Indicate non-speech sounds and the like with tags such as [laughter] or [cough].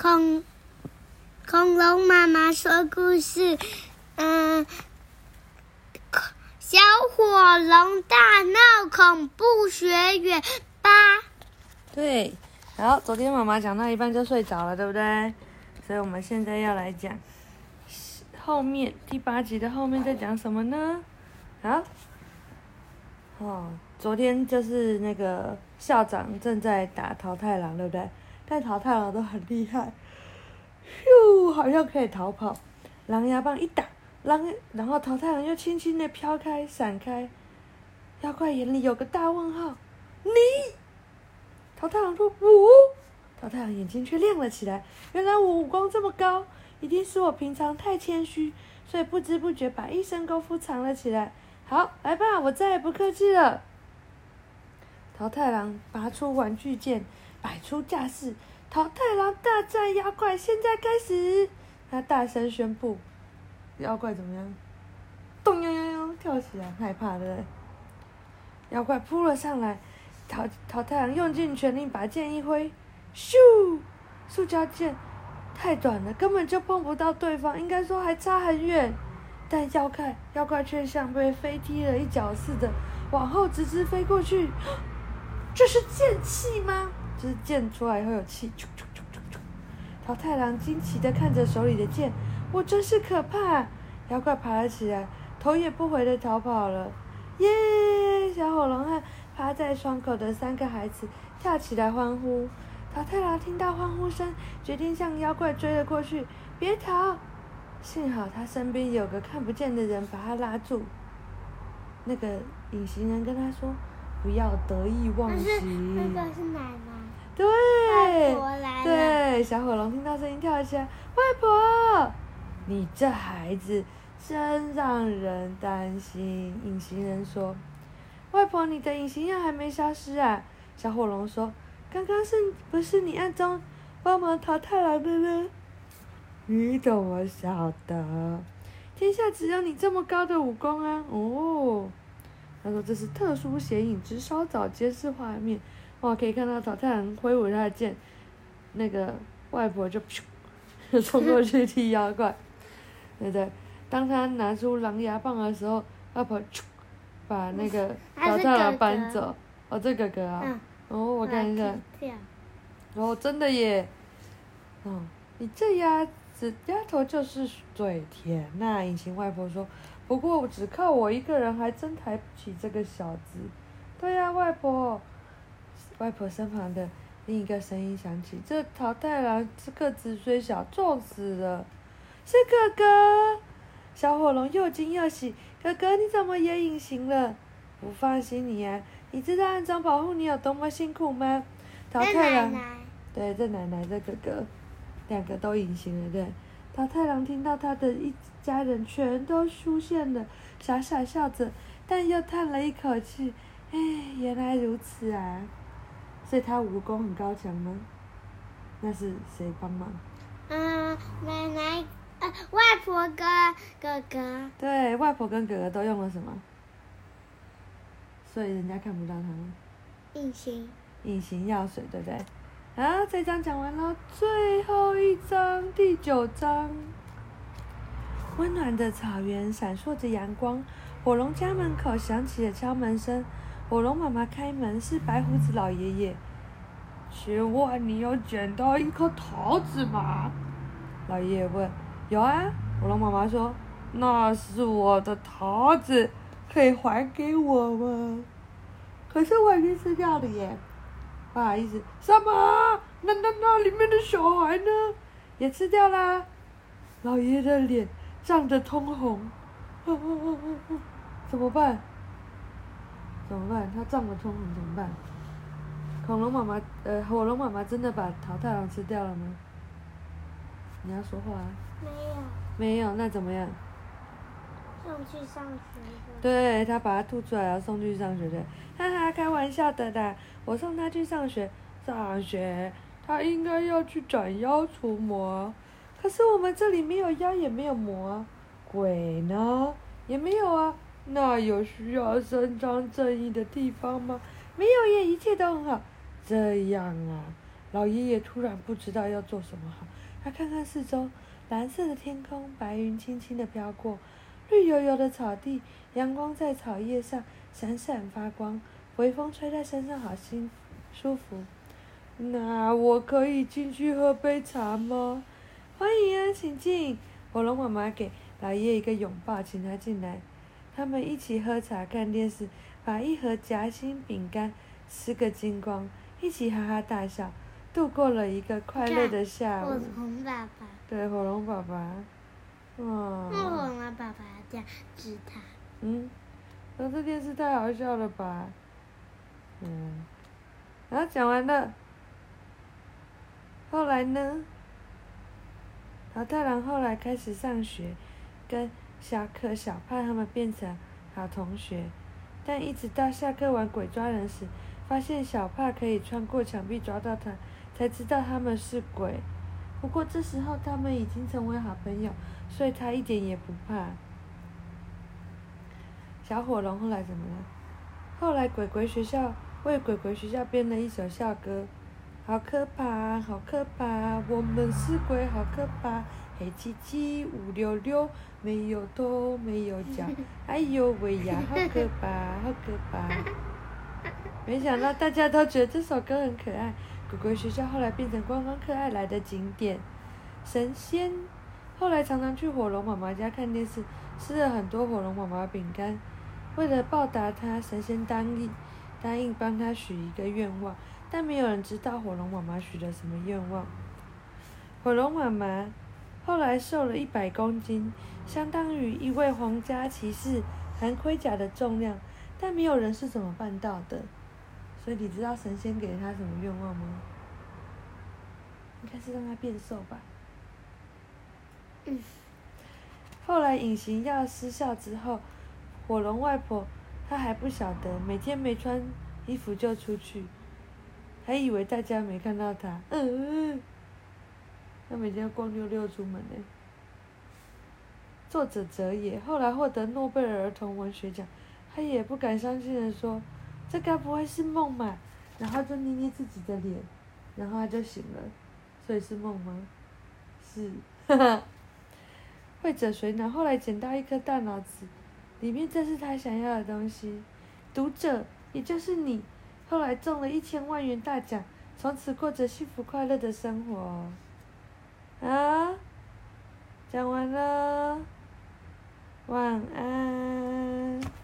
恐恐龙妈妈说故事，嗯，小火龙大闹恐怖学院八。对，然后，昨天妈妈讲到一半就睡着了，对不对？所以我们现在要来讲后面第八集的后面在讲什么呢？好，哦，昨天就是那个校长正在打桃太郎，对不对？但桃太郎都很厉害，咻，好像可以逃跑。狼牙棒一打，狼，然后桃太郎又轻轻的飘开，闪开。妖怪眼里有个大问号，你？桃太郎说：“我。”桃太郎眼睛却亮了起来。原来我武功这么高，一定是我平常太谦虚，所以不知不觉把一身功夫藏了起来。好，来吧，我再也不客气了。桃太郎拔出玩具剑，摆出架势。桃太郎大战妖怪，现在开始！他大声宣布：“妖怪怎么样？”咚悠悠悠跳起来，害怕的。妖怪扑了上来。桃桃太郎用尽全力把剑一挥，咻！塑胶剑太短了，根本就碰不到对方，应该说还差很远。但妖怪妖怪却像被飞踢了一脚似的，往后直直飞过去。[gasps] 这是剑气吗？就是剑出来会有气。桃太郎惊奇地看着手里的剑，我真是可怕！妖怪爬了起来，头也不回地逃跑了。耶！小火龙和趴在窗口的三个孩子跳起来欢呼。桃太郎听到欢呼声，决定向妖怪追了过去。别逃！幸好他身边有个看不见的人把他拉住。那个隐形人跟他说：“不要得意忘形。”那个是奶奶。对。外婆来了。对，小火龙听到声音跳起来。外婆，你这孩子真让人担心。隐形人说。外婆，你的隐形药还没消失啊？小火龙说：“刚刚是不是你暗中帮忙淘汰来的呢？”你怎么晓得？天下只有你这么高的武功啊！哦，他说这是特殊显影之稍早监视画面，哇，可以看到早太郎挥舞他的剑，那个外婆就噗，就 [laughs] 冲过去踢妖怪，对不对？当他拿出狼牙棒的时候，外婆噗。把那个早太郎搬走，哦，这哥哥啊，嗯、哦，我看一下，哦，真的耶，哦，你这鸭子丫头就是嘴甜呐、啊，隐形外婆说，不过只靠我一个人还真抬不起这个小子，对呀、啊，外婆，外婆身旁的另一个声音响起，这桃太郎这个子虽小，重死了，是哥哥。小火龙又惊又喜，哥哥你怎么也隐形了？不放心你呀、啊，你知道暗中保护你有多么辛苦吗？桃太郎，对，这奶奶这哥哥，两个都隐形了，对。桃太郎听到他的一家人全都出现了，傻傻笑着，但又叹了一口气，唉，原来如此啊！所以他武功很高强吗？那是谁帮忙？嗯，奶奶。呃，外婆跟哥哥。对，外婆跟哥哥都用了什么？所以人家看不到他们。隐形。隐形药水，对不对？啊，这章讲完了，最后一章，第九章。温暖的草原闪烁着阳光，火龙家门口响起了敲门声。火龙妈妈开门，是白胡子老爷爷。请问你有捡到一颗桃子吗？老爷爷问。有啊，火龙妈妈说：“那是我的桃子，可以还给我吗？”可是我已经吃掉了耶，不好意思。什么？那那那里面的小孩呢？也吃掉啦。老爷爷的脸涨得通红，[laughs] 怎么办？怎么办？他涨得通红怎么办？恐龙妈妈，呃，火龙妈妈真的把桃太郎吃掉了吗？你要说话啊。没有，没有，那怎么样？送去上学的。对，他把他吐出来，然后送去上学的，哈哈，开玩笑的啦！我送他去上学，上学，他应该要去斩妖除魔，可是我们这里没有妖，也没有魔，鬼呢？也没有啊，那有需要伸张正义的地方吗？没有耶，一切都很好。这样啊，老爷爷突然不知道要做什么好。他看看四周，蓝色的天空，白云轻轻的飘过，绿油油的草地，阳光在草叶上闪闪发光，微风吹在身上，好心舒服。那我可以进去喝杯茶吗？欢迎啊，请进。火龙妈妈给老爷爷一个拥抱，请他进来。他们一起喝茶、看电视，把一盒夹心饼干吃个精光，一起哈哈大笑，度过了一个快乐的下午。火龙爸爸。对，火龙爸爸。哇。那火龙爸爸这样指他。嗯。那这电视太好笑了吧？嗯。然后讲完了。后来呢？桃太郎后来开始上学，跟小可、小帕他们变成好同学。但一直到下课玩鬼抓人时，发现小帕可以穿过墙壁抓到他，才知道他们是鬼。不过这时候他们已经成为好朋友，所以他一点也不怕。小火龙后来怎么了？后来鬼鬼学校为鬼鬼学校编了一首校歌。好可怕，好可怕！我们是鬼，好可怕！黑漆漆，乌溜溜，没有头，没有脚，[laughs] 哎呦喂呀，好可怕，[laughs] 好可怕！没想到大家都觉得这首歌很可爱，鬼鬼学校后来变成观光客爱来的景点。神仙后来常常去火龙妈妈家看电视，吃了很多火龙妈妈饼干。为了报答他，神仙答应答应帮他许一个愿望。但没有人知道火龙妈妈许了什么愿望。火龙妈妈后来瘦了一百公斤，相当于一位皇家骑士含盔甲的重量，但没有人是怎么办到的。所以你知道神仙给了他什么愿望吗？应该是让他变瘦吧。嗯。后来隐形药失效之后，火龙外婆她还不晓得，每天没穿衣服就出去。还以为大家没看到她，嗯，他每天光溜溜出门呢。作者哲野后来获得诺贝尔儿童文学奖，他也不敢相信的说：“这该不会是梦吧？”然后就捏捏自己的脸，然后他就醒了。所以是梦吗？是，哈哈。会者水脑后来捡到一颗大脑子，里面正是他想要的东西。读者，也就是你。后来中了一千万元大奖，从此过着幸福快乐的生活。啊，讲完了，晚安。